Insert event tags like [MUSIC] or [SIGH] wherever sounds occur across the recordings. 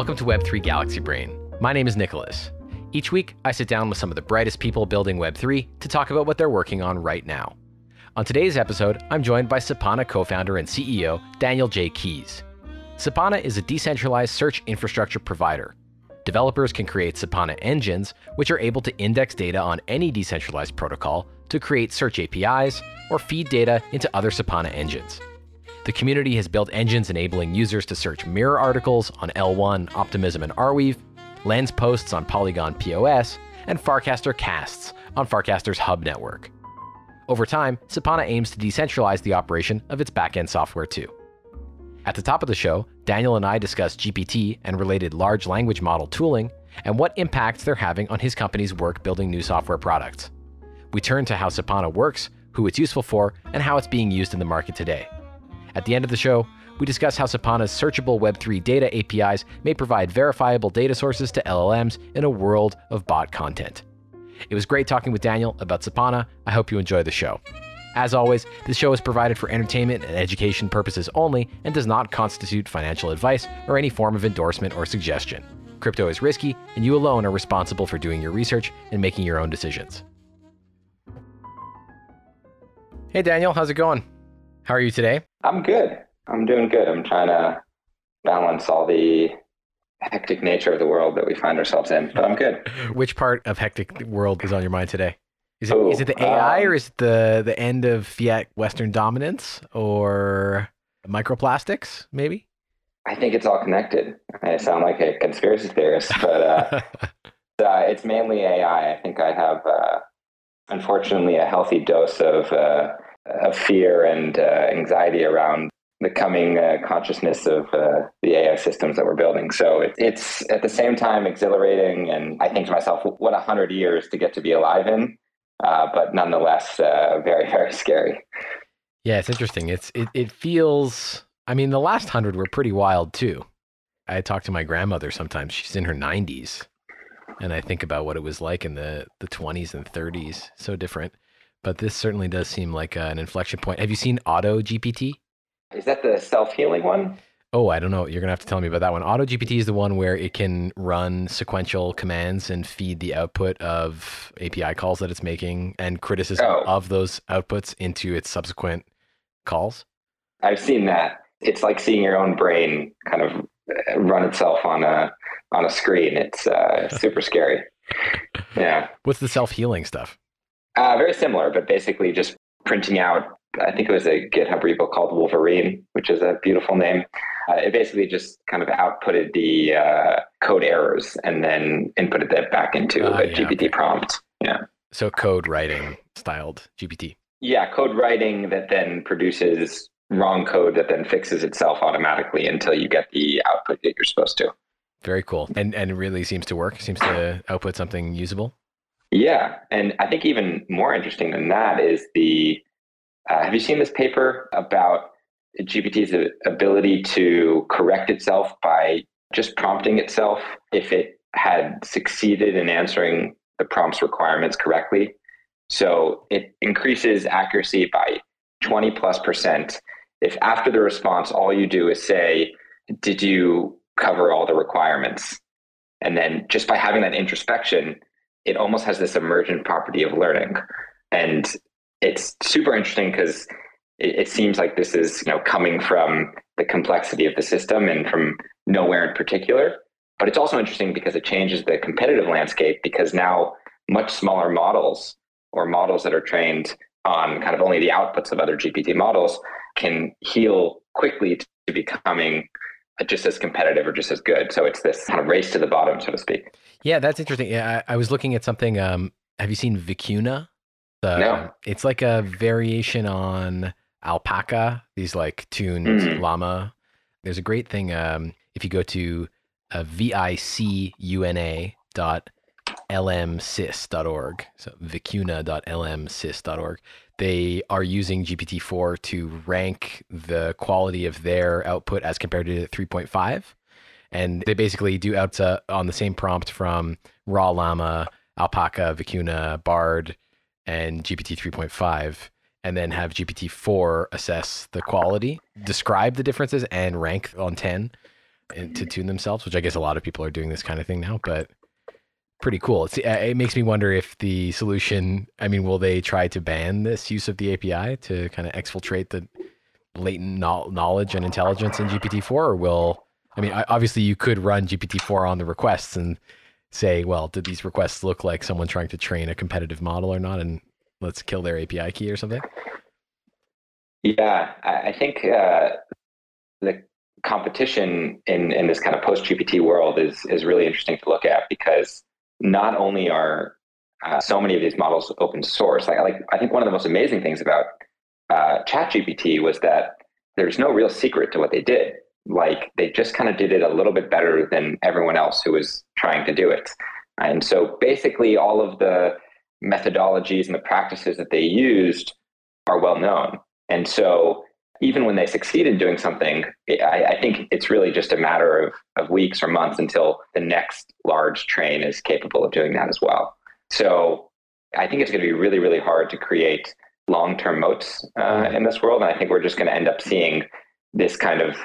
Welcome to Web3 Galaxy Brain. My name is Nicholas. Each week, I sit down with some of the brightest people building Web3 to talk about what they're working on right now. On today's episode, I'm joined by Sepana co founder and CEO Daniel J. Keyes. Sepana is a decentralized search infrastructure provider. Developers can create Sepana engines, which are able to index data on any decentralized protocol to create search APIs or feed data into other Sepana engines. The community has built engines enabling users to search mirror articles on L1, Optimism, and Arweave, lens posts on Polygon POS, and Farcaster casts on Farcaster's hub network. Over time, Sepana aims to decentralize the operation of its backend software too. At the top of the show, Daniel and I discuss GPT and related large language model tooling and what impacts they're having on his company's work building new software products. We turn to how Sepana works, who it's useful for, and how it's being used in the market today. At the end of the show, we discuss how Sepana's searchable Web3 data APIs may provide verifiable data sources to LLMs in a world of bot content. It was great talking with Daniel about Sepana. I hope you enjoy the show. As always, this show is provided for entertainment and education purposes only and does not constitute financial advice or any form of endorsement or suggestion. Crypto is risky, and you alone are responsible for doing your research and making your own decisions. Hey, Daniel, how's it going? How are you today? I'm good. I'm doing good. I'm trying to balance all the hectic nature of the world that we find ourselves in, but I'm good. [LAUGHS] Which part of hectic world is on your mind today? Is it, Ooh, is it the AI um, or is it the, the end of fiat Western dominance or microplastics, maybe? I think it's all connected. I sound like a conspiracy theorist, but uh, [LAUGHS] uh, it's mainly AI. I think I have, uh, unfortunately, a healthy dose of, uh, of fear and uh, anxiety around the coming uh, consciousness of uh, the AI systems that we're building. So it, it's at the same time exhilarating, and I think to myself, what a hundred years to get to be alive in, uh, but nonetheless, uh, very [LAUGHS] very scary. Yeah, it's interesting. It's it it feels. I mean, the last hundred were pretty wild too. I talk to my grandmother sometimes. She's in her nineties, and I think about what it was like in the the twenties and thirties. So different. But this certainly does seem like an inflection point. Have you seen Auto GPT? Is that the self healing one? Oh, I don't know. You're gonna have to tell me about that one. Auto GPT is the one where it can run sequential commands and feed the output of API calls that it's making and criticism oh. of those outputs into its subsequent calls. I've seen that. It's like seeing your own brain kind of uh, run itself on a on a screen. It's uh, super scary. [LAUGHS] Yeah. What's the self healing stuff? Uh, very similar, but basically just printing out I think it was a GitHub repo called Wolverine, which is a beautiful name. Uh, it basically just kind of outputted the uh, code errors and then inputted that back into uh, a yeah, GPT okay. prompt. Yeah. So code writing styled GPT. Yeah, code writing that then produces wrong code that then fixes itself automatically until you get the output that you're supposed to. Very cool. And and really seems to work. Seems to output something usable. Yeah, and I think even more interesting than that is the uh, have you seen this paper about GPT's ability to correct itself by just prompting itself if it had succeeded in answering the prompt's requirements correctly? So it increases accuracy by 20 plus percent if after the response, all you do is say, Did you cover all the requirements? And then just by having that introspection, it almost has this emergent property of learning. And it's super interesting because it, it, seems like this is you know coming from the complexity of the system and from nowhere in particular. But it's also interesting because it changes the competitive landscape because now much smaller models or models that are trained on kind of only the outputs of other GPT models can heal quickly to becoming just as competitive or just as good. So it's this kind of race to the bottom, so to speak. Yeah, that's interesting. Yeah, I, I was looking at something. Um, have you seen Vicuna? The, no. It's like a variation on alpaca, these like tuned mm. llama. There's a great thing um, if you go to uh, vicuna dot lmsys.org, so vicuna.lmsys.org. They are using GPT-4 to rank the quality of their output as compared to 3.5. And they basically do out uh, on the same prompt from raw llama, alpaca, vicuna, bard, and GPT 3.5, and then have GPT 4 assess the quality, describe the differences, and rank on 10. to tune themselves, which I guess a lot of people are doing this kind of thing now, but pretty cool. It's, it makes me wonder if the solution, I mean, will they try to ban this use of the API to kind of exfiltrate the latent knowledge and intelligence in GPT-4 or will, I mean, obviously you could run GPT-4 on the requests and say, well, did these requests look like someone trying to train a competitive model or not? And let's kill their API key or something. Yeah, I think uh, the competition in, in this kind of post GPT world is, is really interesting to look at because not only are uh, so many of these models open source, like, like I think one of the most amazing things about uh, ChatGPT was that there's no real secret to what they did. Like they just kind of did it a little bit better than everyone else who was trying to do it. And so basically, all of the methodologies and the practices that they used are well known. And so even when they succeed in doing something, I, I, think it's really just a matter of, of weeks or months until the next large train is capable of doing that as well. So I think it's going to be really, really hard to create long term moats uh, in this world. And I think we're just going to end up seeing this kind of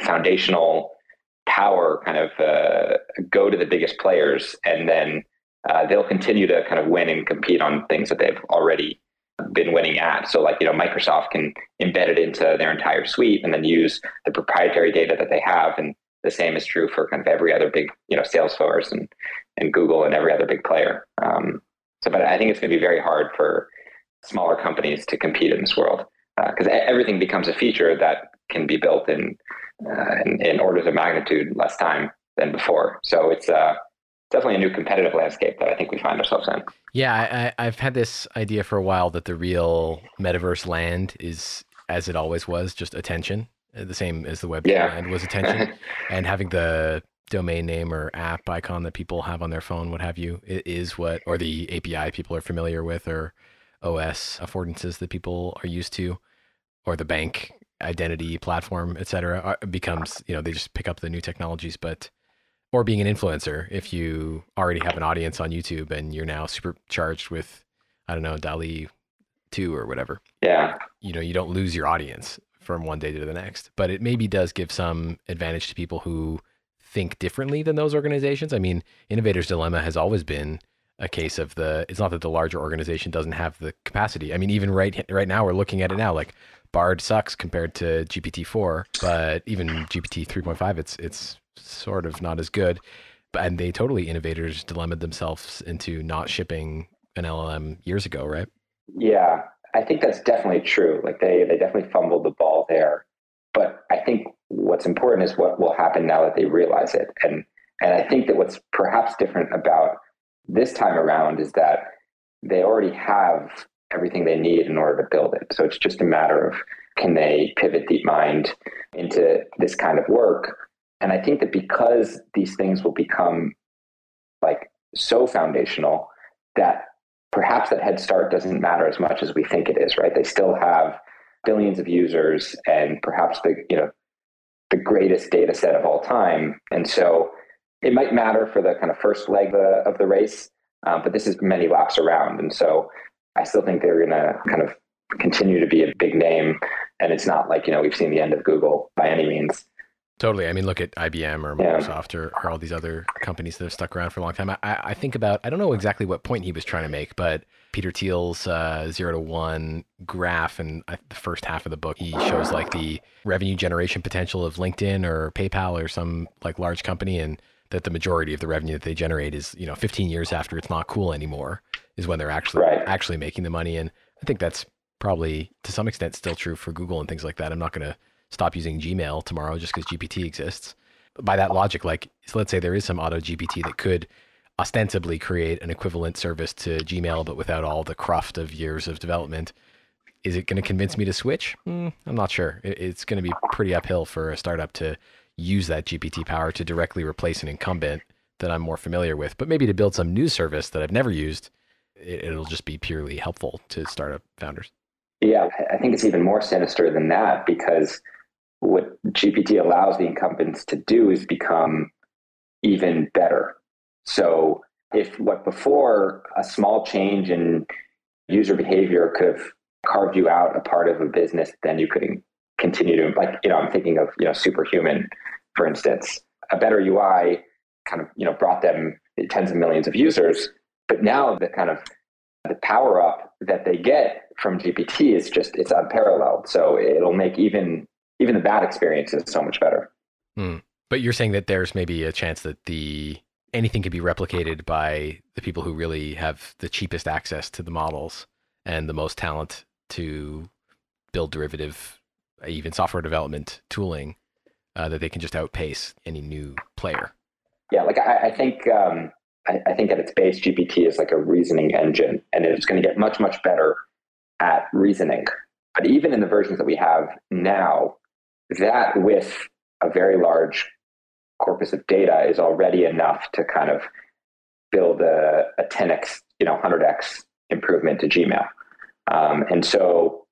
foundational power kind of uh, go to the biggest players. And then uh, they'll continue to kind of win and compete on things that they've already been winning at. So like, you know, Microsoft can embed it into their entire suite and then use the proprietary data that they have. And the same is true for kind of every other big, you know, Salesforce and, and Google and every other big player. Um, so, but I think it's going to be very hard for smaller companies to compete in this world because uh, everything becomes a feature that can be built in, uh, in, in orders of magnitude less time than before. So it's uh, definitely a new competitive landscape that I think we find ourselves in. Yeah, I, have had this idea for a while that the real metaverse land is, as it always was, just attention. Uh, the same as the web yeah. land was attention, [LAUGHS] and having the domain name or app icon that people have on their phone, what have you, is what, or the API people are familiar with, or OS affordances that people are used to, or the bank identity platform, et cetera, becomes, you know, they just pick up the new technologies. But or being an influencer if you already have an audience on YouTube and you're now supercharged with, I don't know, DALL-E 2 or whatever. Yeah. You know, you don't lose your audience from one day to the next, but it maybe does give some advantage to people who think differently than those organizations. I mean, Innovator's Dilemma has always been a case of the it's not that the larger organization doesn't have the capacity. I mean, even right right now we're looking at it now like Bard sucks compared to GPT-4, but even GPT 3.5 it's it's sort of not as good. And they totally innovators dilemma themselves into not shipping an LLM years ago, right? Yeah, I think that's definitely true. Like they they definitely fumbled the ball there. But I think what's important is what will happen now that they realize it. And and I think that what's perhaps different about this time around is that they already have everything they need in order to build it. So it's just a matter of can they pivot DeepMind into this kind of work and I think that because these things will become like so foundational that perhaps that head start doesn't matter as much as we think it is, right? They still have billions of users and perhaps the, you know, the greatest data set of all time. And so it might matter for the kind of first leg of the, of the race, um, but this is many laps around. And so I still think they're going to kind of continue to be a big name. And it's not like, you know, we've seen the end of Google by any means. Totally. I mean, look at IBM or Microsoft yeah. or, or, all these other companies that have stuck around for a long time. I, I, think about, I don't know exactly what point he was trying to make, but Peter Thiel's uh, zero to one graph and the first half of the book, he shows like the revenue generation potential of LinkedIn or PayPal or some like large company. And that the majority of the revenue that they generate is, you know, 15 years after it's not cool anymore is when they're actually, right. actually making the money. And I think that's probably to some extent still true for Google and things like that. I'm not going to stop using Gmail tomorrow just because GPT exists. By that logic, like so let's say there is some auto GPT that could ostensibly create an equivalent service to Gmail, but without all the cruft of years of development. Is it going to convince me to switch? Mm, I'm not sure. It's going to be pretty uphill for a startup to use that GPT power to directly replace an incumbent that I'm more familiar with. But maybe to build some new service that I've never used, it'll just be purely helpful to startup founders. Yeah, I think it's even more sinister than that because what GPT allows the incumbents to do is become even better. So if what before a small change in user behavior could have carved you out a part of a business, then you could continue to like, you know, I'm thinking of, you know, superhuman, for instance. a better UI kind of you know brought them tens of millions of users. But now the kind of the power up that they get from GPT is just it's unparalleled. So it'll make even even the bad experiences is so much better. Hmm. But you're saying that there's maybe a chance that the anything can be replicated by the people who really have the cheapest access to the models and the most talent to build derivative, even software development tooling, uh, that they can just outpace any new player. Yeah, like I, I think um, I, I, think at its base, GPT is like a reasoning engine, and it's going to get much much better at reasoning. But even in the versions that we have now, that with a very large corpus of data is already enough to kind of build a, a 10x, you know, 100x improvement to Gmail. Um, and so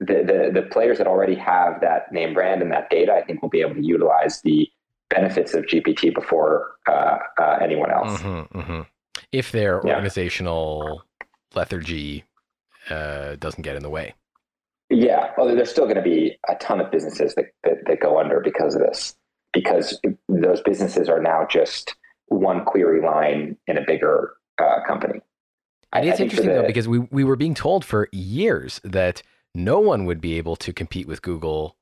the, the, the players that already have that name brand and that data, I think will be able to utilize the benefits of GPT before uh, uh, anyone else. Mm-hmm, mm-hmm. If their organizational lethargy uh, doesn't get in the way. Yeah, well, there's still going to be a ton of businesses that, that, that go under because of this, because those businesses are now just one query line in a bigger uh, company. And it's interesting the, though because we we were being told for years that no one would be able to compete with Google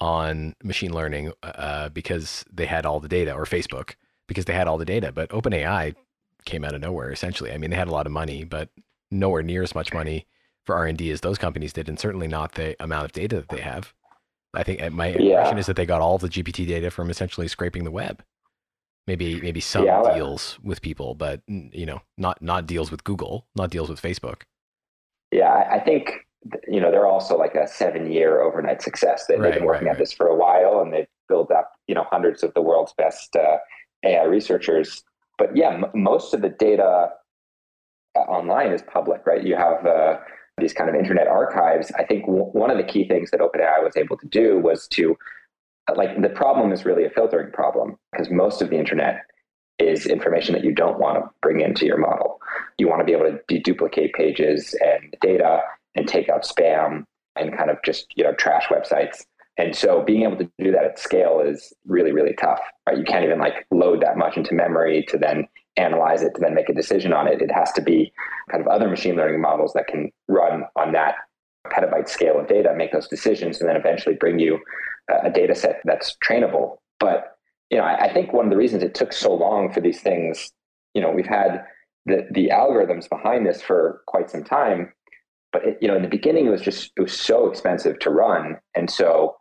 on machine learning uh, because they had all the data, or Facebook because they had all the data. But OpenAI came out of nowhere essentially. I mean, they had a lot of money, but nowhere near as much money for R and D as those companies did, and certainly not the amount of data that they have. I think uh, my impression yeah. is that they got all the GPT data from essentially scraping the web. Maybe maybe some yeah, deals with people, but you know, not not deals with Google, not deals with Facebook. Yeah, I think you know they're also like a seven-year overnight success. They, have been working right, at this for a while, and they've built up you know hundreds of the world's best uh, AI researchers. But yeah, m- most of the data uh, online is public, right? You have uh, these kind of internet archives, I think w- one of the key things that OpenAI was able to do was to, like, the problem is really a filtering problem because most of the internet is information that you don't want to bring into your model. You want to be able to deduplicate pages and data and take out spam and kind of just, you know, trash websites. And so being able to do that at scale is really, really tough, right? You can't even like load that much into memory to then analyze it to then make a decision on it. It has to be kind of other machine learning models that can run on that petabyte scale of data, make those decisions, and then eventually bring you a data set that's trainable. But you know, I, I think one of the reasons it took so long for these things, you know, we've had the the algorithms behind this for quite some time, but it, you know, in the beginning, it was just it was so expensive to run, and so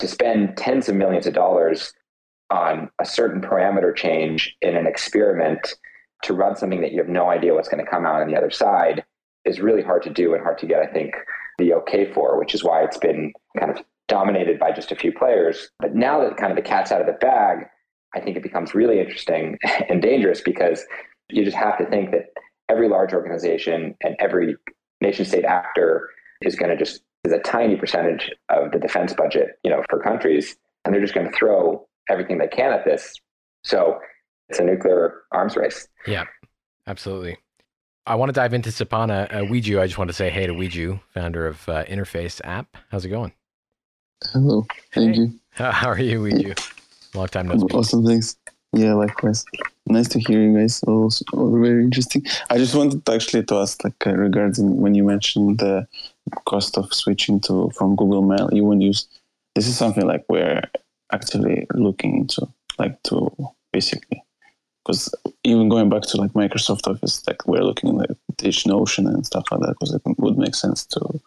to spend tens of millions of dollars on a certain parameter change in an experiment to run something that you have no idea what's going to come out on the other side is really hard to do and hard to get, I think, the okay for, which is why it's been kind of dominated by just a few players. But now that kind of the cat's out of the bag, I think it becomes really interesting [LAUGHS] and dangerous because you just have to think that every large organization and every nation state actor is going to just is a tiny percentage of the defense budget, you know, for countries, and they're just going to throw everything they can at this. So it's a nuclear arms race. Yeah, absolutely. I want to dive into Sepana uh, Weiju. I just want to say hey to Weiju, founder of uh, Interface app. How's it going? Hello, thank hey. you. How are you, Weiju? Long time no speak. Awesome, thanks. Yeah, likewise. Nice to hear you guys. Also, very interesting. I just wanted to actually to ask, like, uh, regarding when you mentioned the cost of switching to from Google Mail, you won't use. This is something like we're actually looking into, like, to basically because even going back to like Microsoft Office, like we're looking at like Notion and stuff like that, because it would make sense to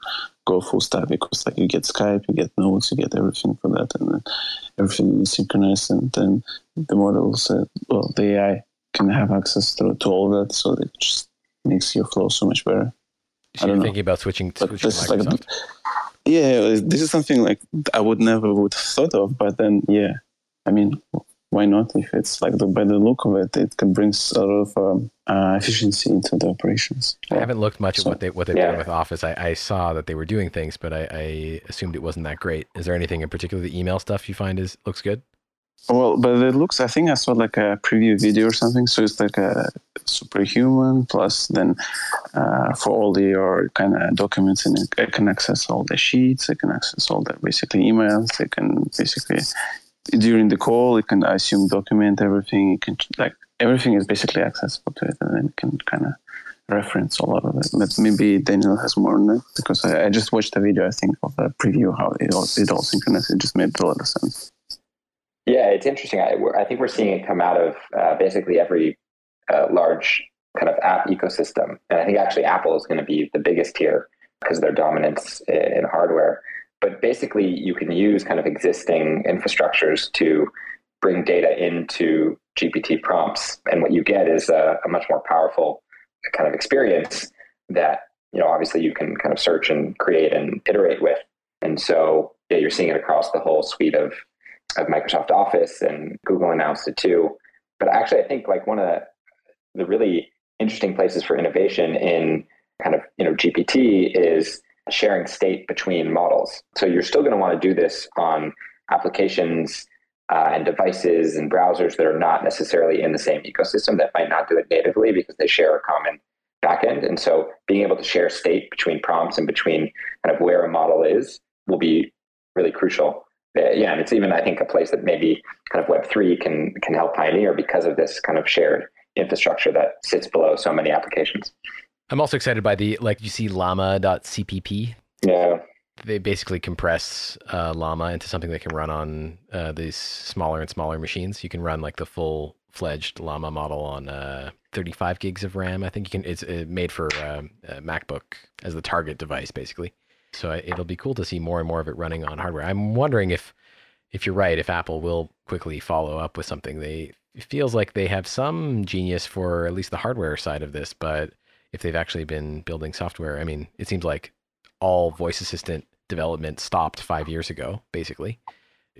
go full stack because like you get Skype, you get Notes, you get everything for that, and then everything is synchronized, and then the models, uh, well, the AI can have access to, to all that, so it just makes your flow so much better. So I don't you're know. thinking about switching, to Microsoft? Like, yeah, this is something like I would never would have thought of, but then yeah, I mean, why not? If it's like the, by the look of it, it can bring a lot of um, uh, efficiency into the operations. I haven't looked much so, at what they what they're yeah. doing with Office. I, I, saw that they were doing things, but I, I, assumed it wasn't that great. Is there anything in particular the email stuff you find is looks good? Well, but it looks. I think I saw like a preview video or something. So it's like a superhuman plus then uh, for all the, your kind of documents, and it can access all the sheets. It can access all the basically emails. It can basically during the call, it can, I assume, document everything. You can like everything is basically accessible to it, and then you can kind of reference a lot of it. But maybe Daniel has more on that because I, I just watched a video, I think, of the preview how it all, it all synchronized. It just made a lot of sense. Yeah, it's interesting. I, I think we're seeing it come out of uh, basically every uh, large kind of app ecosystem. And I think actually Apple is going to be the biggest here because of their dominance in hardware. But basically, you can use kind of existing infrastructures to bring data into GPT prompts. And what you get is a, a much more powerful kind of experience that, you know, obviously you can kind of search and create and iterate with. And so yeah, you're seeing it across the whole suite of, of Microsoft Office and Google announced it too. But actually, I think like one of the, really interesting places for innovation in kind of you know GPT is sharing state between models. So you're still going to want to do this on applications uh, and devices and browsers that are not necessarily in the same ecosystem that might not do it natively because they share a common backend. And so being able to share state between prompts and between kind of where a model is will be really crucial. Uh, yeah, and it's even I think a place that maybe kind of Web three can can help pioneer because of this kind of shared infrastructure that sits below so many applications. I'm also excited by the like you see llama.cpp. Yeah. They basically compress uh, llama into something that can run on uh, these smaller and smaller machines. You can run like the full fledged llama model on uh, 35 gigs of RAM. I think you can. It's uh, made for um, MacBook as the target device, basically. So it'll be cool to see more and more of it running on hardware. I'm wondering if, if you're right, if Apple will quickly follow up with something. They it feels like they have some genius for at least the hardware side of this, but if they've actually been building software, I mean, it seems like all voice assistant development stopped five years ago, basically.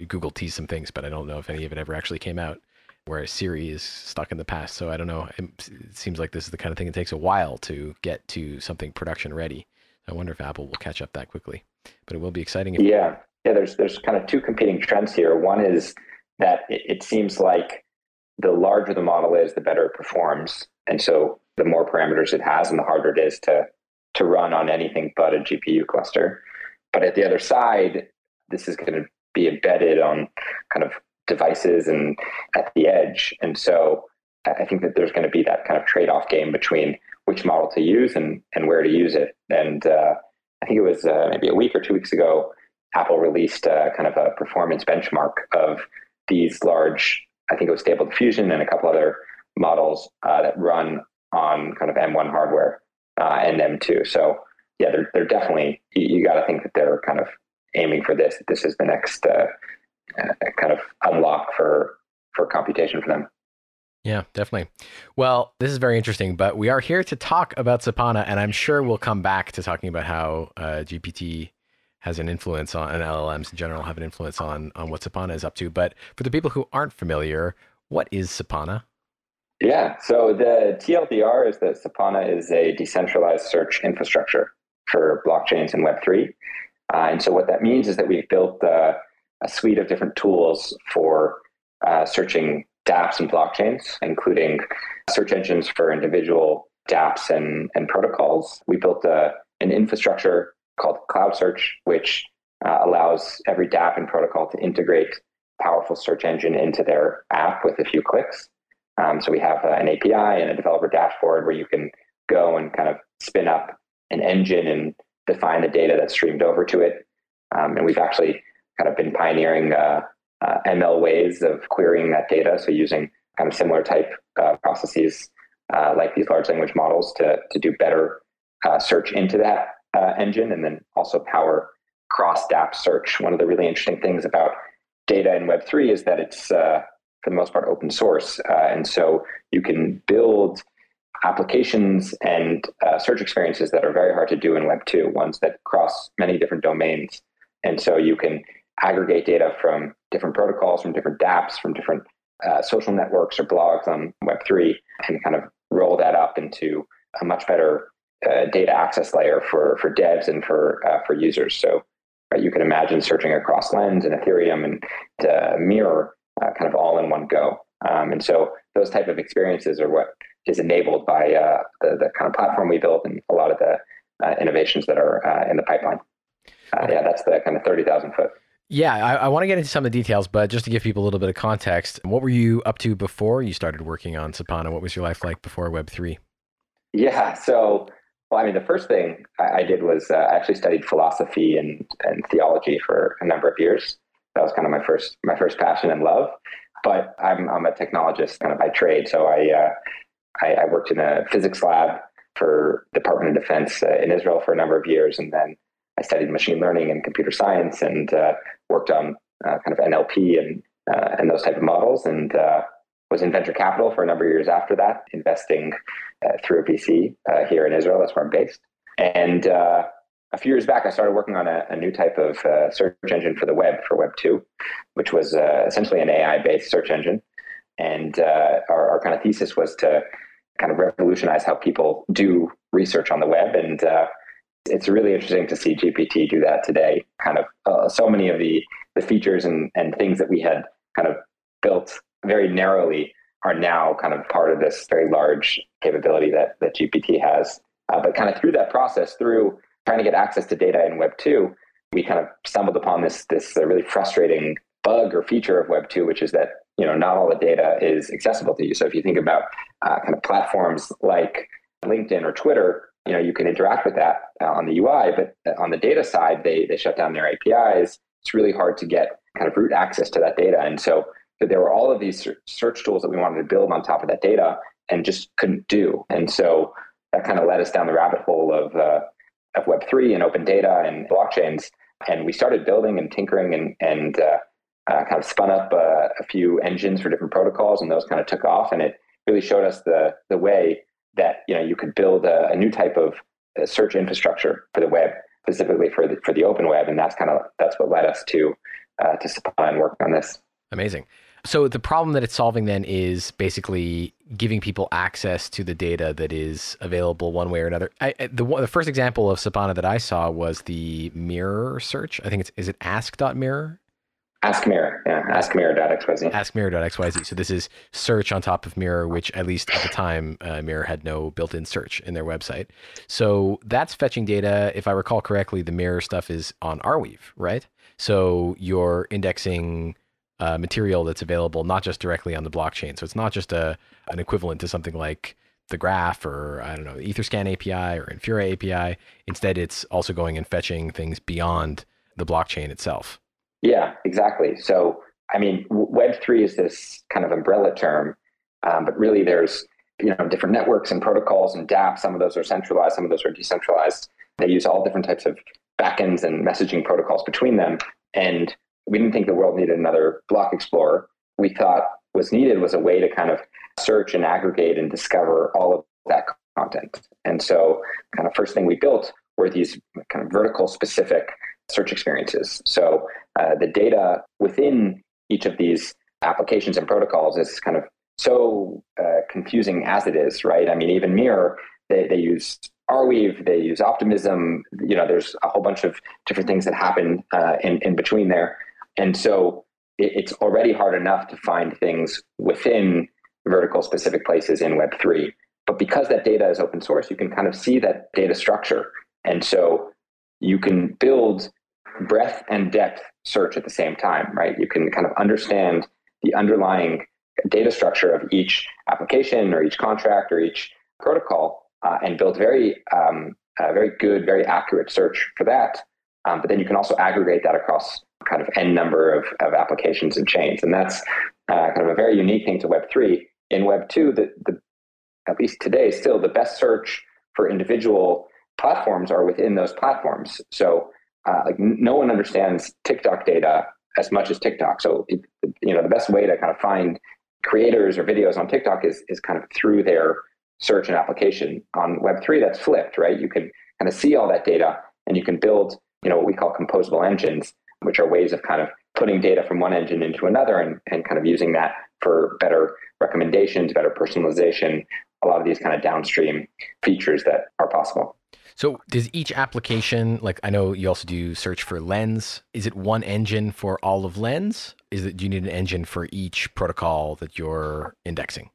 Google teased some things, but I don't know if any of it ever actually came out. Whereas Siri is stuck in the past, so I don't know. It, seems like this is the kind of thing that takes a while to get to something production ready. I wonder if Apple will catch up that quickly, but it will be exciting. yeah, yeah. There's there's kind of two competing trends here. One is that it, it seems like the larger the model is, the better it performs. And so the more parameters it has and the harder it is to, to run on anything but a GPU cluster. But at the other side, this is going to be embedded on kind of devices and at the edge. And so I think that there's going to be that kind of trade off game between which model to use and, and where to use it. And uh, I think it was uh, maybe a week or two weeks ago, Apple released uh, kind of a performance benchmark of these large I think it was Stable Diffusion and a couple other models uh, that run on kind of M1 hardware uh, and M2. So yeah, they're, they're definitely, you, you got to think that they're kind of aiming for this. This is the next uh, kind of unlock for, for computation for them. Yeah, definitely. Well, this is very interesting, but we are here to talk about Sepana, and I'm sure we'll come back to talking about how uh, GPT has an influence on, and LLMs in general have an influence on on what Sepana is up to. But for the people who aren't familiar, what is Sepana? Yeah, so the TLDR is that Sepana is a decentralized search infrastructure for blockchains and Web3. Uh, and so what that means is that we've built uh, a suite of different tools for uh, searching dApps and blockchains, including search engines for individual dApps and, and protocols. We built a, an infrastructure called Cloud Search, which uh, allows every dApp and protocol to integrate powerful search engine into their app with a few clicks. Um, so we have uh, an API and a developer dashboard where you can go and kind of spin up an engine and define the data that's streamed over to it. Um, and we've actually kind of been pioneering uh, uh, ML ways of querying that data. So using kind of similar type uh, processes uh, like these large language models to, to do better uh, search into that uh, engine and then also power cross DApp search. One of the really interesting things about data in Web3 is that it's, uh, for the most part, open source. And so you can build applications and search experiences that are very hard to do in Web2, ones that cross many different domains. And so you can aggregate data from different protocols, from different dApps, from different uh, social networks or blogs on Web3, and kind of roll that up into a much better uh, data access layer for for devs and for uh, for users. So right, you can imagine searching across Lens and Ethereum and uh, Mirror uh, kind of all in one go. Um, and so those type of experiences are what is enabled by uh, the, the kind of platform we built and a lot of the innovations that are in the pipeline. yeah, that's the kind of thirty thousand foot Yeah, I, I want to get into some of the details, but just to give people a little bit of context, what were you up to before you started working on Sepana? What was your life like before Web3? Yeah, so, well, I mean, the first thing I, I did was uh, I actually studied philosophy and, and theology for a number of years. That was kind of my first my first passion and love. But I'm I'm a technologist kind of by trade, so I uh, I, I, worked in a physics lab for Department of Defense uh, in Israel for a number of years, and then I studied machine learning and computer science and uh, worked on uh, kind of NLP and uh, and those type of models, and uh, was in venture capital for a number of years after that, investing uh, through a VC uh, here in Israel. That's where I'm based. And a few years back, I started working on a, a new type of search engine for the web, for Web two, which was essentially an AI-based search engine. And our, our kind of thesis was to kind of revolutionize how people do research on the web and it's really interesting to see GPT do that today. Kind of uh, so many of the the features and, and things that we had kind of built very narrowly are now kind of part of this very large capability that, that GPT has. Uh, but kind of through that process, through trying to get access to data in Web 2, we kind of stumbled upon this, this uh, really frustrating bug or feature of Web 2, which is that you know not all the data is accessible to you. So if you think about uh, kind of platforms like LinkedIn or Twitter, you know you can interact with that uh, on the UI, but uh, on the data side, they they shut down their APIs. It's really hard to get kind of root access to that data, and so there were all of these search tools that we wanted to build on top of that data, and just couldn't do. And so that kind of led us down the rabbit hole of uh, of Web three and open data and blockchains, and we started building and tinkering and and uh, uh, kind of spun up uh, a few engines for different protocols, and those kind of took off, and it really showed us the the way that you know you could build a, a new type of uh, search infrastructure for the web, specifically for the for the open web, and that's kind of that's what led us to uh, to supply and work on this. Amazing. So the problem that it's solving then is basically giving people access to the data that is available one way or another. I, the the first example of Sepana that I saw was the mirror search. I think it's is it ask.mirror Ask Mirror, yeah, Ask Mirror.xyz. Ask Mirror.xyz. So this is search on top of Mirror, which at least at the time, uh, Mirror had no built-in search in their website. So that's fetching data. If I recall correctly, the Mirror stuff is on Arweave, right? So you're indexing uh, material that's available not just directly on the blockchain. So it's not just a an equivalent to something like the Graph or I don't know EtherScan API or Infura API. Instead, it's also going and fetching things beyond the blockchain itself. Yeah, exactly. So, I mean, Web3 is this kind of umbrella term, um, but really there's you know different networks and protocols and dApps. Some of those are centralized, some of those are decentralized. They use all different types of backends and messaging protocols between them. And we didn't think the world needed another block explorer. We thought was needed was a way to kind of search and aggregate and discover all of that content. And so, kind of first thing we built were these kind of vertical specific search experiences. So uh, the data within each of these applications and protocols is kind of so uh, confusing as it is, right? I mean, even Mirror, they, they use Arweave, they use Optimism. You know, there's a whole bunch of different things that happen uh, in, in between there. And so it, it's already hard enough to find things within vertical specific places in Web3. But because that data is open source, you can kind of see that data structure. And so you can build breadth and depth search at the same time, right? You can kind of understand the underlying data structure of each application or each contract or each protocol uh, and build very, um, very good, very accurate search for that. Um, but then you can also aggregate that across kind of n number of, of applications and chains. And that's uh, kind of a very unique thing to Web3. In Web2, the, the, at least today, still the best search for individual platforms are within those platforms. So uh, like no one understands TikTok data as much as TikTok. So it, you know the best way to kind of find creators or videos on TikTok is is kind of through their search and application. On Web three, that's flipped, right? You can kind of see all that data and you can build you know what we call composable engines, which are ways of kind of putting data from one engine into another and, and kind of using that for better recommendations, better personalization, a lot of these kind of downstream features that are possible. So does each application, like I know you also do search for Lens, is it one engine for all of Lens? Is it do you need an engine for each protocol that you're indexing?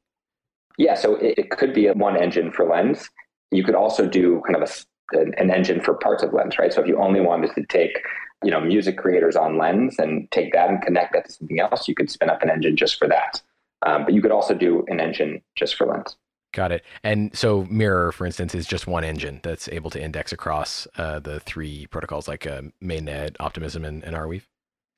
Yeah, so it, it could be a one engine for Lens. You could also do kind of a, an, an engine for parts of Lens, right? So if you only wanted to take you know, music creators on Lens and take that and connect that to something else, you could spin up an engine just for that. Um, but you could also do an engine just for Lens. Got it. And so Mirror, for instance, is just one engine that's able to index across uh, the three protocols like uh, Mainnet, Optimism, and, and Arweave?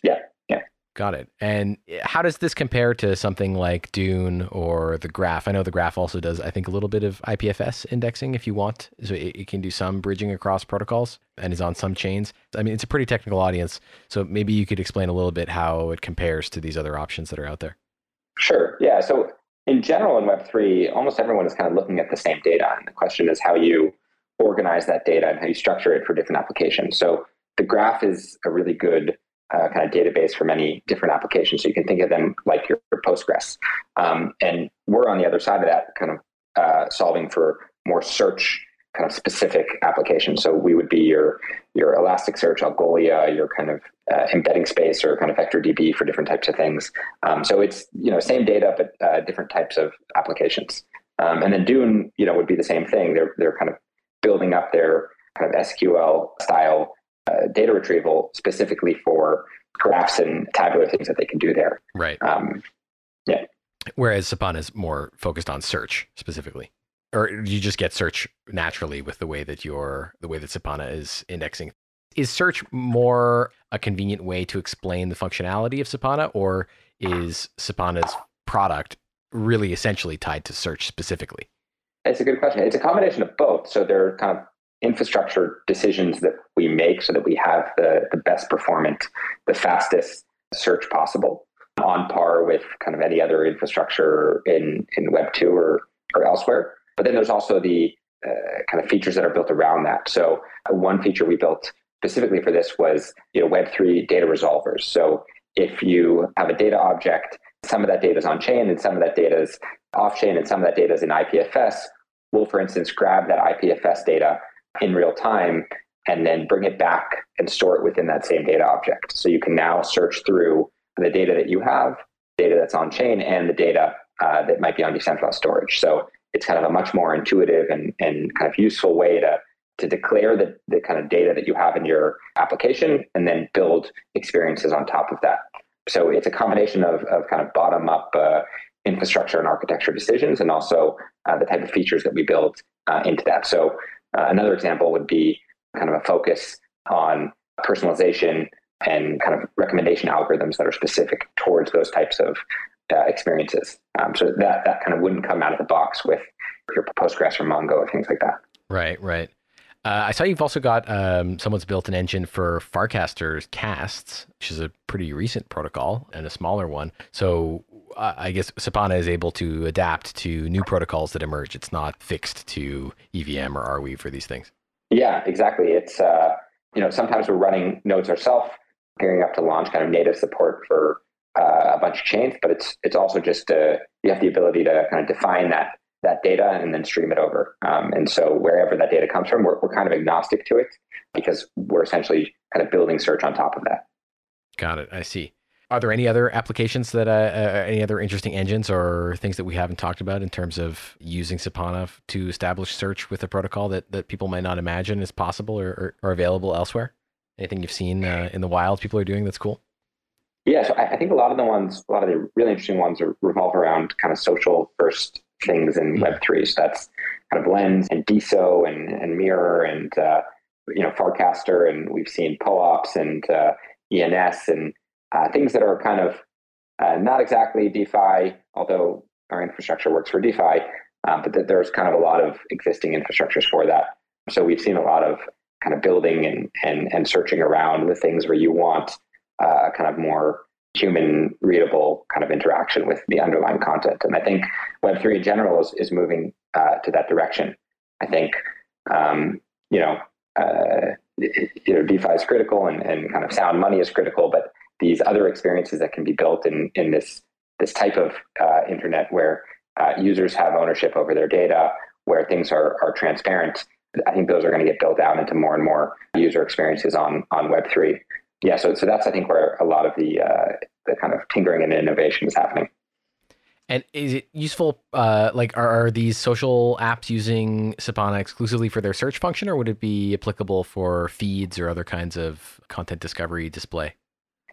Yeah, yeah. Got it. And how does this compare to something like Dune or the Graph? I know the Graph also does, I think, a little bit of IPFS indexing if you want. So it, it can do some bridging across protocols and is on some chains. I mean, it's a pretty technical audience. So maybe you could explain a little bit how it compares to these other options that are out there. Sure. Yeah. So in general, in Web3, almost everyone is kind of looking at the same data. And the question is how you organize that data and how you structure it for different applications. So the graph is a really good uh, kind of database for many different applications. So you can think of them like your, your Postgres. Um, and we're on the other side of that, kind of uh, solving for more search kind of specific applications. So we would be your your Elasticsearch, Algolia, your kind of uh, embedding space, or kind of vector DB for different types of things. Um, so it's you know same data but uh, different types of applications. Um, and then Dune, you know, would be the same thing. They're they're kind of building up their kind of SQL style uh, data retrieval specifically for graphs and tabular things that they can do there. Right. Um, yeah. Whereas Sepana is more focused on search specifically or you just get search naturally with the way that your the way that Sepana is indexing. Is search more a convenient way to explain the functionality of Sepana, or is Sepana's product really essentially tied to search specifically? It's a good question. It's a combination of both. So there are kind of infrastructure decisions that we make so that we have the, the best performant, the fastest search possible on par with kind of any other infrastructure in, in Web 2 or, or elsewhere. But then there's also the uh, kind of features that are built around that. So uh, one feature we built specifically for this was you know Web3 data resolvers. So if you have a data object, some of that data is on chain and some of that data is off chain and some of that data is in IPFS. We'll, for instance, grab that IPFS data in real time and then bring it back and store it within that same data object. So you can now search through the data that you have, data that's on chain, and the data uh, that might be on decentralized storage. So it's kind of a much more intuitive and, and kind of useful way to to declare the, the kind of data that you have in your application and then build experiences on top of that. So it's a combination of, of kind of bottom up uh, infrastructure and architecture decisions and also uh, the type of features that we build uh, into that. So uh, another example would be kind of a focus on personalization and kind of recommendation algorithms that are specific towards those types of uh, experiences. Um, so that that kind of wouldn't come out of the box with your Postgres or Mongo or things like that. Right, right. Uh, I saw you've also got um, someone's built an engine for Farcaster's casts, which is a pretty recent protocol and a smaller one. So uh, I guess Sepana is able to adapt to new protocols that emerge. It's not fixed to EVM or Arweave for these things. Yeah, exactly. It's uh, you know sometimes we're running nodes ourselves, gearing up to launch kind of native support for uh, a bunch of chains, but it's it's also just uh, you have the ability to kind of define that that data and then stream it over. Um, and so wherever that data comes from, we're, we're kind of agnostic to it because we're essentially kind of building search on top of that. Got it. I see. Are there any other applications that, uh, uh, any other interesting engines or things that we haven't talked about in terms of using Sepana to establish search with a protocol that, that people might not imagine is possible or, or, or available elsewhere? Anything you've seen uh, in the wild people are doing that's cool? Yeah, so I, I, think a lot of the ones, a lot of the really interesting ones are, revolve around kind of social first things in yeah. Web3. So that's kind of Lens and DeSo and, and Mirror and, uh, you know, Farcaster. And we've seen POAPs and uh, ENS and uh, things that are kind of uh, not exactly DeFi, although our infrastructure works for DeFi, uh, but that there's kind of a lot of existing infrastructures for that. So we've seen a lot of kind of building and, and, and searching around the things where you want uh, kind of more human readable kind of interaction with the underlying content. And I think Web3 in general is, is moving uh, to that direction. I think, um, you know, uh, you know, DeFi is critical and, and kind of sound money is critical, but these other experiences that can be built in, in this, this type of uh, internet where uh, users have ownership over their data, where things are, are transparent, I think those are going to get built out into more and more user experiences on, on Web3 yeah, so so that's I think where a lot of the uh, the kind of tinkering and innovation is happening. And is it useful? Uh, like, are, are these social apps using Sepana exclusively for their search function, or would it be applicable for feeds or other kinds of content discovery display?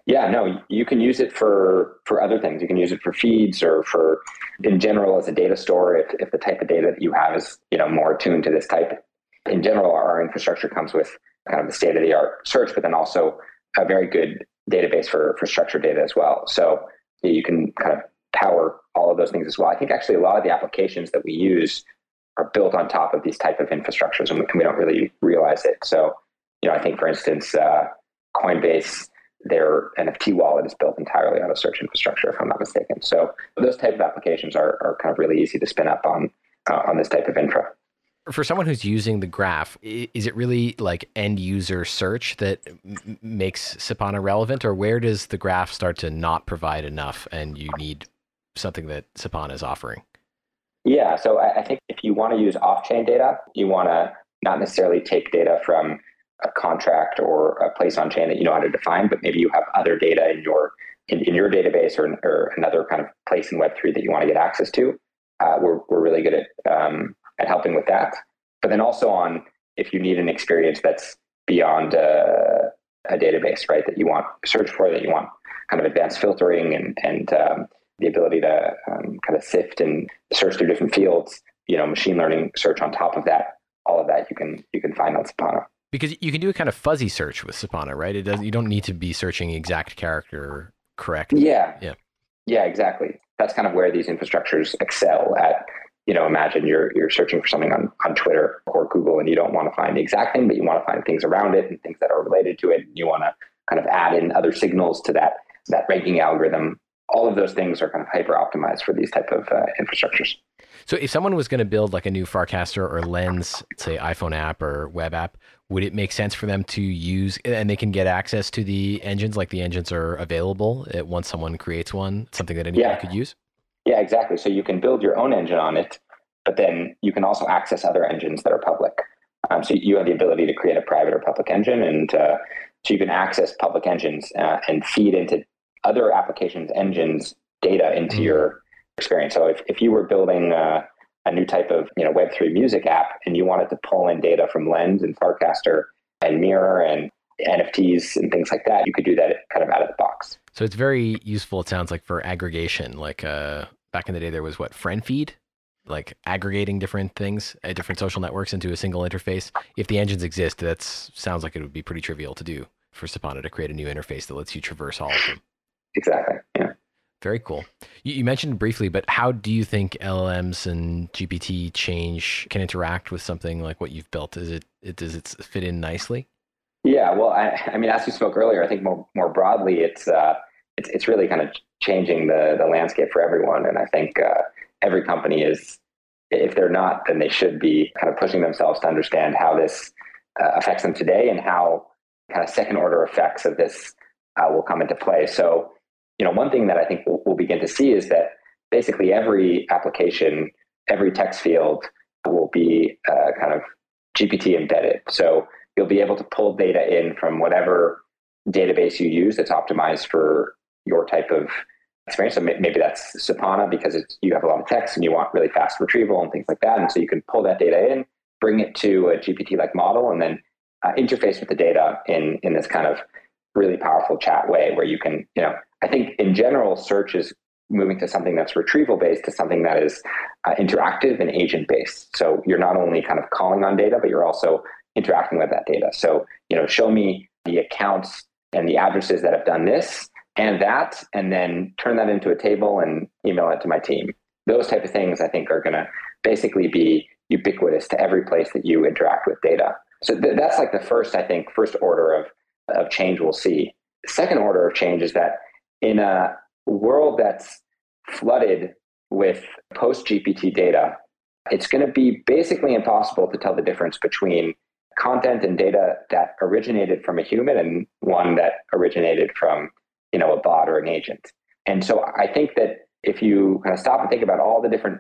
Yeah, no, you can use it for for other things. You can use it for feeds or for in general as a data store if, if the type of data that you have is you know more attuned to this type. In general, our infrastructure comes with kind of the state of the art search, but then also a very good database for for structured data as well. So you can kind of power all of those things as well. I think actually a lot of the applications that we use are built on top of these type of infrastructures, and we, we don't really realize it. So, you know, I think for instance, uh, Coinbase, their NFT wallet is built entirely on a search infrastructure, if I'm not mistaken. So those type of applications are, are kind of really easy to spin up on uh, on this type of infra. For someone who's using the graph, is it really like end user search that m- makes Sepana relevant, or where does the graph start to not provide enough and you need something that Sepana is offering? Yeah, so I, I think if you want to use off-chain data, you want to not necessarily take data from a contract or a place on chain that you know how to define, but maybe you have other data in your in, in your database or, or another kind of place in Web3 that you want to get access to. Uh, we're, we're really good at, um, at helping with that. But then also on if you need an experience that's beyond uh, a database, right, that you want search for, that you want kind of advanced filtering and, and um, the ability to um, kind of sift and search through different fields, you know, machine learning search on top of that, all of that you can you can find on Sepana. Because you can do a kind of fuzzy search with Sepana, right? It does you don't need to be searching exact character correct. Yeah. Yeah. Yeah, exactly. That's kind of where these infrastructures excel at. You know, imagine you're you're searching for something on, on Twitter or Google and you don't want to find the exact thing, but you want to find things around it and things that are related to it. And you want to kind of add in other signals to that that ranking algorithm all of those things are kind of hyper optimized for these type of uh, infrastructures. So if someone was going to build like a new Farcaster or Lens, say iPhone app or web app, would it make sense for them to use and they can get access to the engines like the engines are available once someone creates one, something that anyone yeah. could use? Yeah, exactly. So you can build your own engine on it, but then you can also access other engines that are public. Um, so you have the ability to create a private or public engine, and uh, so you can access public engines uh, and feed into other applications engines data into mm your experience. So if, if you were building uh, a new type of you know Web3 music app and you wanted to pull in data from Lens and Farcaster and Mirror and NFTs and things like that, you could do that kind of out of the box. So it's very useful, it sounds like, for aggregation. Like uh, back in the day, there was what, friend feed? Like aggregating different things, uh, different social networks into a single interface. If the engines exist, that sounds like it would be pretty trivial to do for Sepana to create a new interface that lets you traverse all of them. Exactly. Yeah. Very cool. You, you, mentioned briefly, but how do you think LLMs and GPT change can interact with something like what you've built? Is it, it does it fit in nicely? Yeah. Well, I, I mean, as you spoke earlier, I think more more broadly, it's uh, it's it's really kind of changing the the landscape for everyone, and I think uh, every company is, if they're not, then they should be kind of pushing themselves to understand how this uh, affects them today and how kind of second order effects of this uh, will come into play. So you know, one thing that I think we'll, we'll begin to see is that basically every application, every text field will be uh, kind of GPT embedded. So you'll be able to pull data in from whatever database you use that's optimized for your type of experience. So maybe that's Sepana because you have a lot of text and you want really fast retrieval and things like that. And so you can pull that data in, bring it to a GPT-like model, and then uh, interface with the data in in this kind of really powerful chat way where you can, you know, I think in general, search is moving to something that's retrieval based to something that is uh, interactive and agent based. So you're not only kind of calling on data, but you're also interacting with that data. So, you know, show me the accounts and the addresses that have done this and that, and then turn that into a table and email it to my team. Those type of things I think are going to basically be ubiquitous to every place that you interact with data. So th- that's like the first, I think, first order of, of change we'll see. The second order of change is that in a world that's flooded with post GPT data, it's going to be basically impossible to tell the difference between content and data that originated from a human and one that originated from you know a bot or an agent. And so I think that if you kind of stop and think about all the different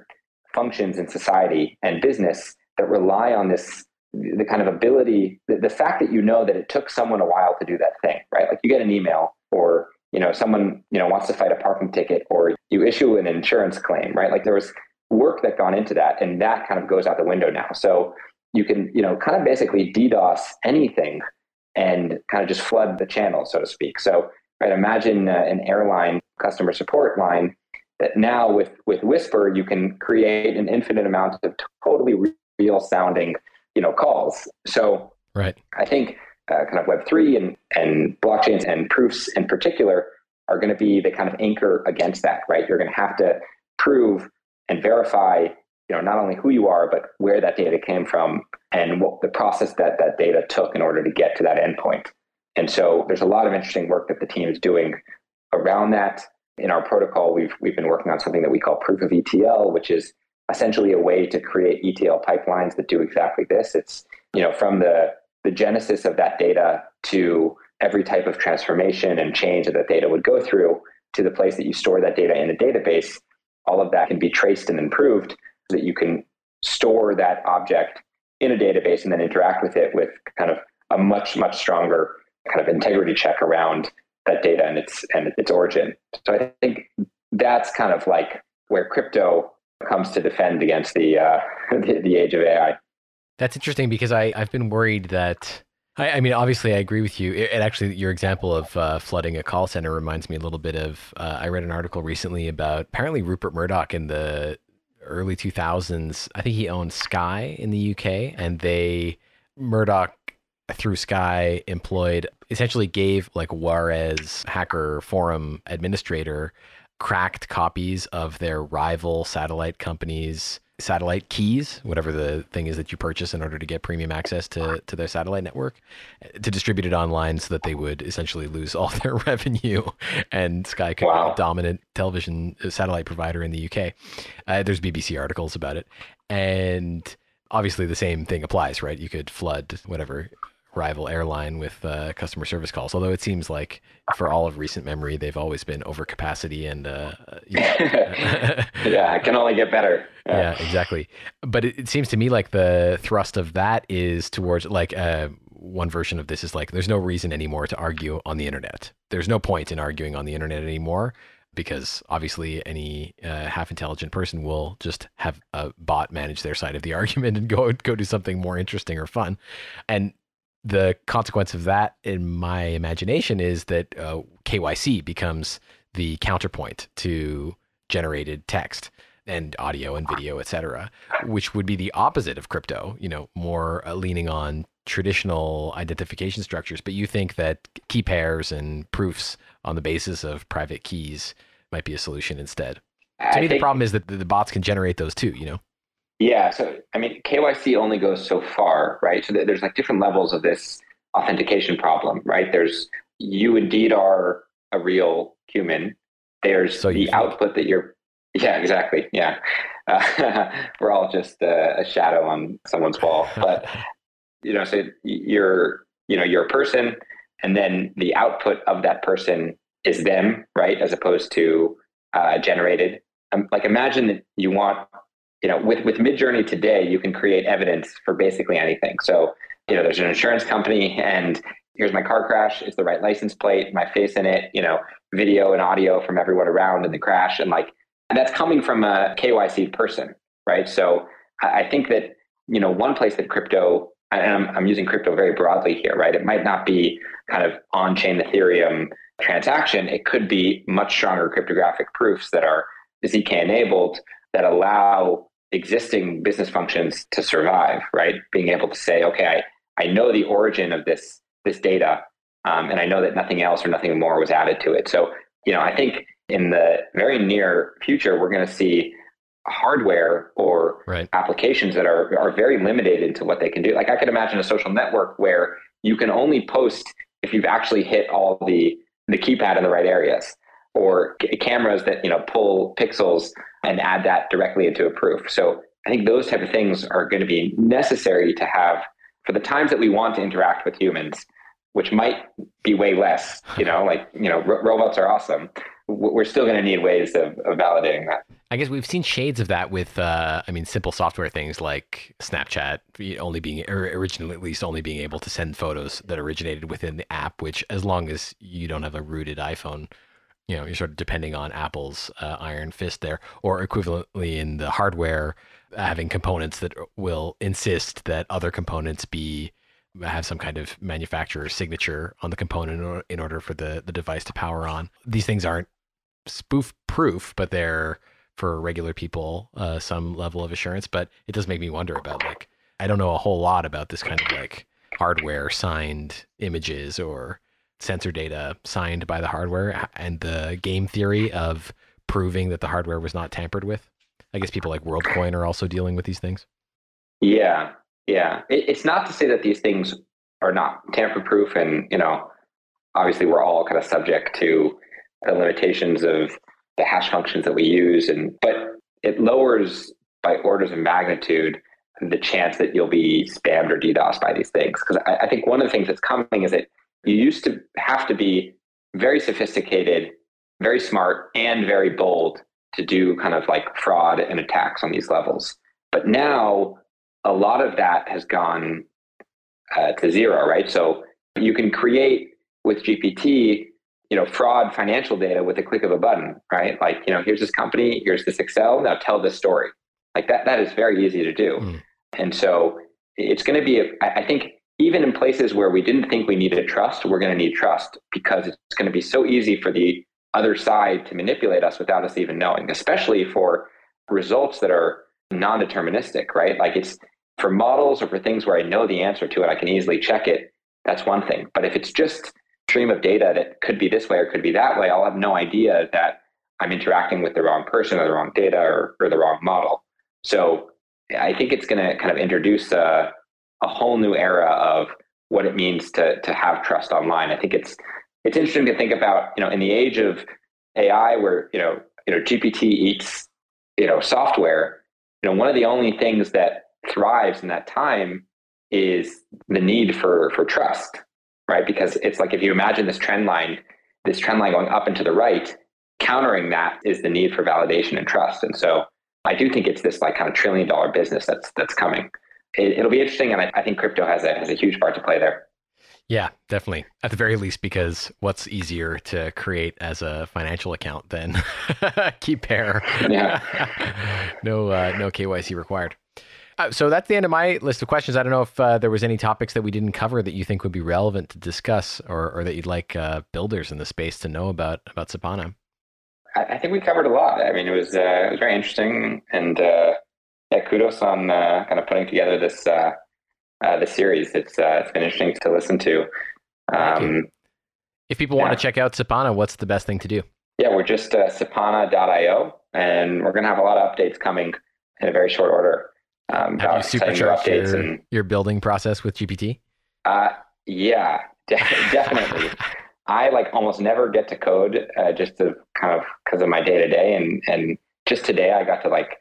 functions in society and business that rely on this the kind of ability the, the fact that you know that it took someone a while to do that thing right like you get an email or you know, someone, you know, wants to fight a parking ticket or you issue an insurance claim, right? Like there was work that gone into that and that kind of goes out the window now. So you can, you know, kind of basically DDoS anything and kind of just flood the channel, so to speak. So, right, imagine uh, an airline customer support line that now with with Whisper you can create an infinite amount of totally real sounding, you know, calls. So, right, I think uh, kind of Web three and and blockchains and proofs in particular are going to be the kind of anchor against that. Right, you're going to have to prove and verify you know not only who you are but where that data came from and what the process that that data took in order to get to that endpoint and so there's a lot of interesting work that the team is doing around that. In our protocol we've we've been working on something that we call proof of etl which is essentially a way to create etl pipelines that do exactly this. It's you know from the the genesis of that data to every type of transformation and change that that data would go through to the place that you store that data in a database all of that can be traced and improved so that you can store that object in a database and then interact with it with kind of a much much stronger kind of integrity check around that data and its and its origin. So I think that's kind of like where crypto comes to defend against the uh, [LAUGHS] the, the age of AI. That's interesting because I I've been worried that I, I, mean, obviously, I agree with you. It, it actually, your example of uh, flooding a call center reminds me a little bit of. Uh, I read an article recently about apparently Rupert Murdoch in the early 2000s. I think he owned Sky in the UK, and they Murdoch through Sky employed essentially gave like warez hacker forum administrator cracked copies of their rival satellite companies satellite keys, whatever the thing is that you purchase in order to get premium access to, to their satellite network, to distribute it online so that they would essentially lose all their [LAUGHS] revenue and Sky could wow. be a dominant television uh, satellite provider in the UK. Uh, there's BBC articles about it. And obviously the same thing applies, right? You could flood whatever rival airline with uh, customer service calls. Although it seems like for all of recent memory, they've always been over capacity and uh, [LAUGHS] [LAUGHS] yeah, it can only get better. Yeah, yeah exactly. But it, it, seems to me like the thrust of that is towards like uh, one version of this is like there's no reason anymore to argue on the internet. There's no point in arguing on the internet anymore because obviously any uh, half intelligent person will just have a bot manage their side of the [LAUGHS] argument and go go do something more interesting or fun and the consequence of that, in my imagination, is that uh, KYC becomes the counterpoint to generated text and audio and video, et cetera, which would be the opposite of crypto, you know, more uh, leaning on traditional identification structures. But you think that key pairs and proofs on the basis of private keys might be a solution instead. I to me, the problem is that the bots can generate those too, you know? Yeah. So, I mean, KYC only goes so far, right? So there's like different levels of this authentication problem, right? There's you indeed are a real human. There's so the think. output that you're. Yeah, exactly. Yeah. [LAUGHS] Uh, we're all just a shadow on someone's wall. But, you know, so you're, you know, you're a person and then the output of that person is them, right? As opposed to uh, generated. Um, like imagine that you want you know, with, with Midjourney today, you can create evidence for basically anything. So, you know, there's an insurance company and here's my car crash. It's the right license plate, my face in it, you know, video and audio from everyone around in the crash. And like, and that's coming from a KYC person, right? So I think that, you know, one place that crypto, and I'm, I'm using crypto very broadly here, right? It might not be kind of on chain Ethereum transaction. It could be much stronger cryptographic proofs that are ZK enabled that allow existing business functions to survive, right? Being able to say, okay, I, I know the origin of this this data, um, and I know that nothing else or nothing more was added to it. So, you know, I think in the very near future, we're going to see hardware or right. applications that are are very limited into what they can do. Like I could imagine a social network where you can only post if you've actually hit all the the keypad in the right areas or cameras that you know pull pixels and add that directly into a proof. So I think those type of things are going to be necessary to have for the times that we want to interact with humans, which might be way less. You know, like you know, robots are awesome, we're still going to need ways of, of, validating that. I guess we've seen shades of that with, uh, I mean, simple software things like Snapchat only being, or originally at least, only being able to send photos that originated within the app. Which, as long as you don't have a rooted iPhone, you know, you're sort of depending on Apple's uh, iron fist there, or equivalently in the hardware, having components that will insist that other components be have some kind of manufacturer signature on the component in order for the, the device to power on. These things aren't spoof proof, but they're for regular people uh, some level of assurance. But it does make me wonder about like I don't know a whole lot about this kind of like hardware signed images or sensor data signed by the hardware and the game theory of proving that the hardware was not tampered with. I guess people like WorldCoin are also dealing with these things. Yeah, yeah. It, it's not to say that these things are not tamper proof, and you know, obviously we're all kind of subject to the limitations of the hash functions that we use, and but it lowers by orders of magnitude the chance that you'll be spammed or DDoS by these things. Because I, I think one of the things that's coming is that you used to have to be very sophisticated, very smart, and very bold to do kind of like fraud and attacks on these levels. But now a lot of that has gone uh, to zero, right? So you can create with GPT, you know, fraud financial data with a click of a button, right? Like, you know, here's this company, here's this Excel, now tell this story. Like that, that is very easy to do. Mm. And so it's going to be, a, I think, even in places where we didn't think we needed trust, we're going to need trust because it's going to be so easy for the other side to manipulate us without us even knowing, especially for results that are non-deterministic, right? Like it's for models or for things where I know the answer to it, I can easily check it. That's one thing. But if it's just stream of data that could be this way or could be that way, I'll have no idea that I'm interacting with the wrong person or the wrong data or, or the wrong model. So I think it's going to kind of introduce a, a whole new era of what it means to to have trust online. I think it's it's interesting to think about, you know, in the age of AI where, you know, you know, GPT eats, you know, software, you know, one of the only things that thrives in that time is the need for for trust, right? Because it's like if you imagine this trend line, this trend line going up and to the right, countering that is the need for validation and trust. And so I do think it's this like kind of trillion dollar business that's that's coming. It, will be interesting, and I, I think crypto has a has a huge part to play there. Yeah, definitely. At the very least, because what's easier to create as a financial account than [LAUGHS] keypair? Yeah. [LAUGHS] no, uh, no KYC required. Uh, so that's the end of my list of questions. I don't know if uh, there was any topics that we didn't cover that you think would be relevant to discuss, or, or that you'd like uh, builders in the space to know about about Sepana. I, I think we covered a lot. I mean, it was uh, it was very interesting, and uh, yeah, kudos on kind of putting together this uh, the series. It's uh, it's been interesting to listen to. Um, if people yeah. want to check out Sepana, what's the best thing to do? Yeah, we're just uh, sepana.io, and we're going to have a lot of updates coming in a very short order. Um, have you supercharged your, and, your building process with GPT? Uh, yeah, [LAUGHS] de- definitely. [LAUGHS] I like almost never get to code uh, just to kind of because of my day to day, and and just today I got to like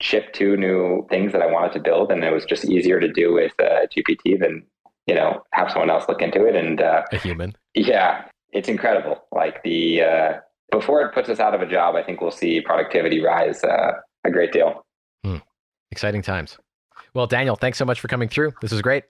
ship two new things that I wanted to build, and it was just easier to do with uh, GPT than you know have someone else look into it. And uh, a human. Yeah, it's incredible. Like the uh, before it puts us out of a job, I think we'll see productivity rise uh, a great deal. Hmm. Exciting times. Well, Daniel, thanks so much for coming through. This was great.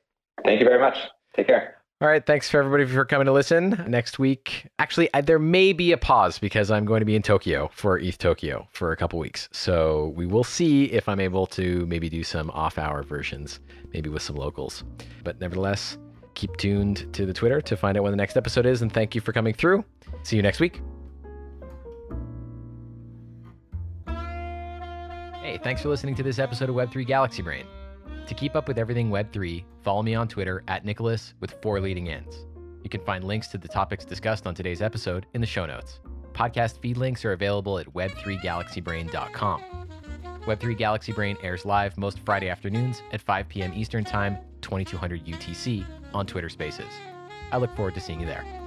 Thank you very much. Take care. All right. Thanks for everybody for coming to listen. Next week, actually, I, there may be a pause because I'm going to be in Tokyo for ETH Tokyo for a couple weeks. So we will see if I'm able to maybe do some off hour versions, maybe with some locals. But nevertheless, keep tuned to the Twitter to find out when the next episode is. And thank you for coming through. See you next week. Hey, thanks for listening to this episode of Web3 Galaxy Brain. To keep up with everything Web3, follow me on Twitter at Nicholas with four leading ends. You can find links to the topics discussed on today's episode in the show notes. Podcast feed links are available at web3galaxybrain.com. Web3 Galaxy Brain airs live most Friday afternoons at 5 p.m. Eastern Time, 2200 UTC on Twitter Spaces. I look forward to seeing you there.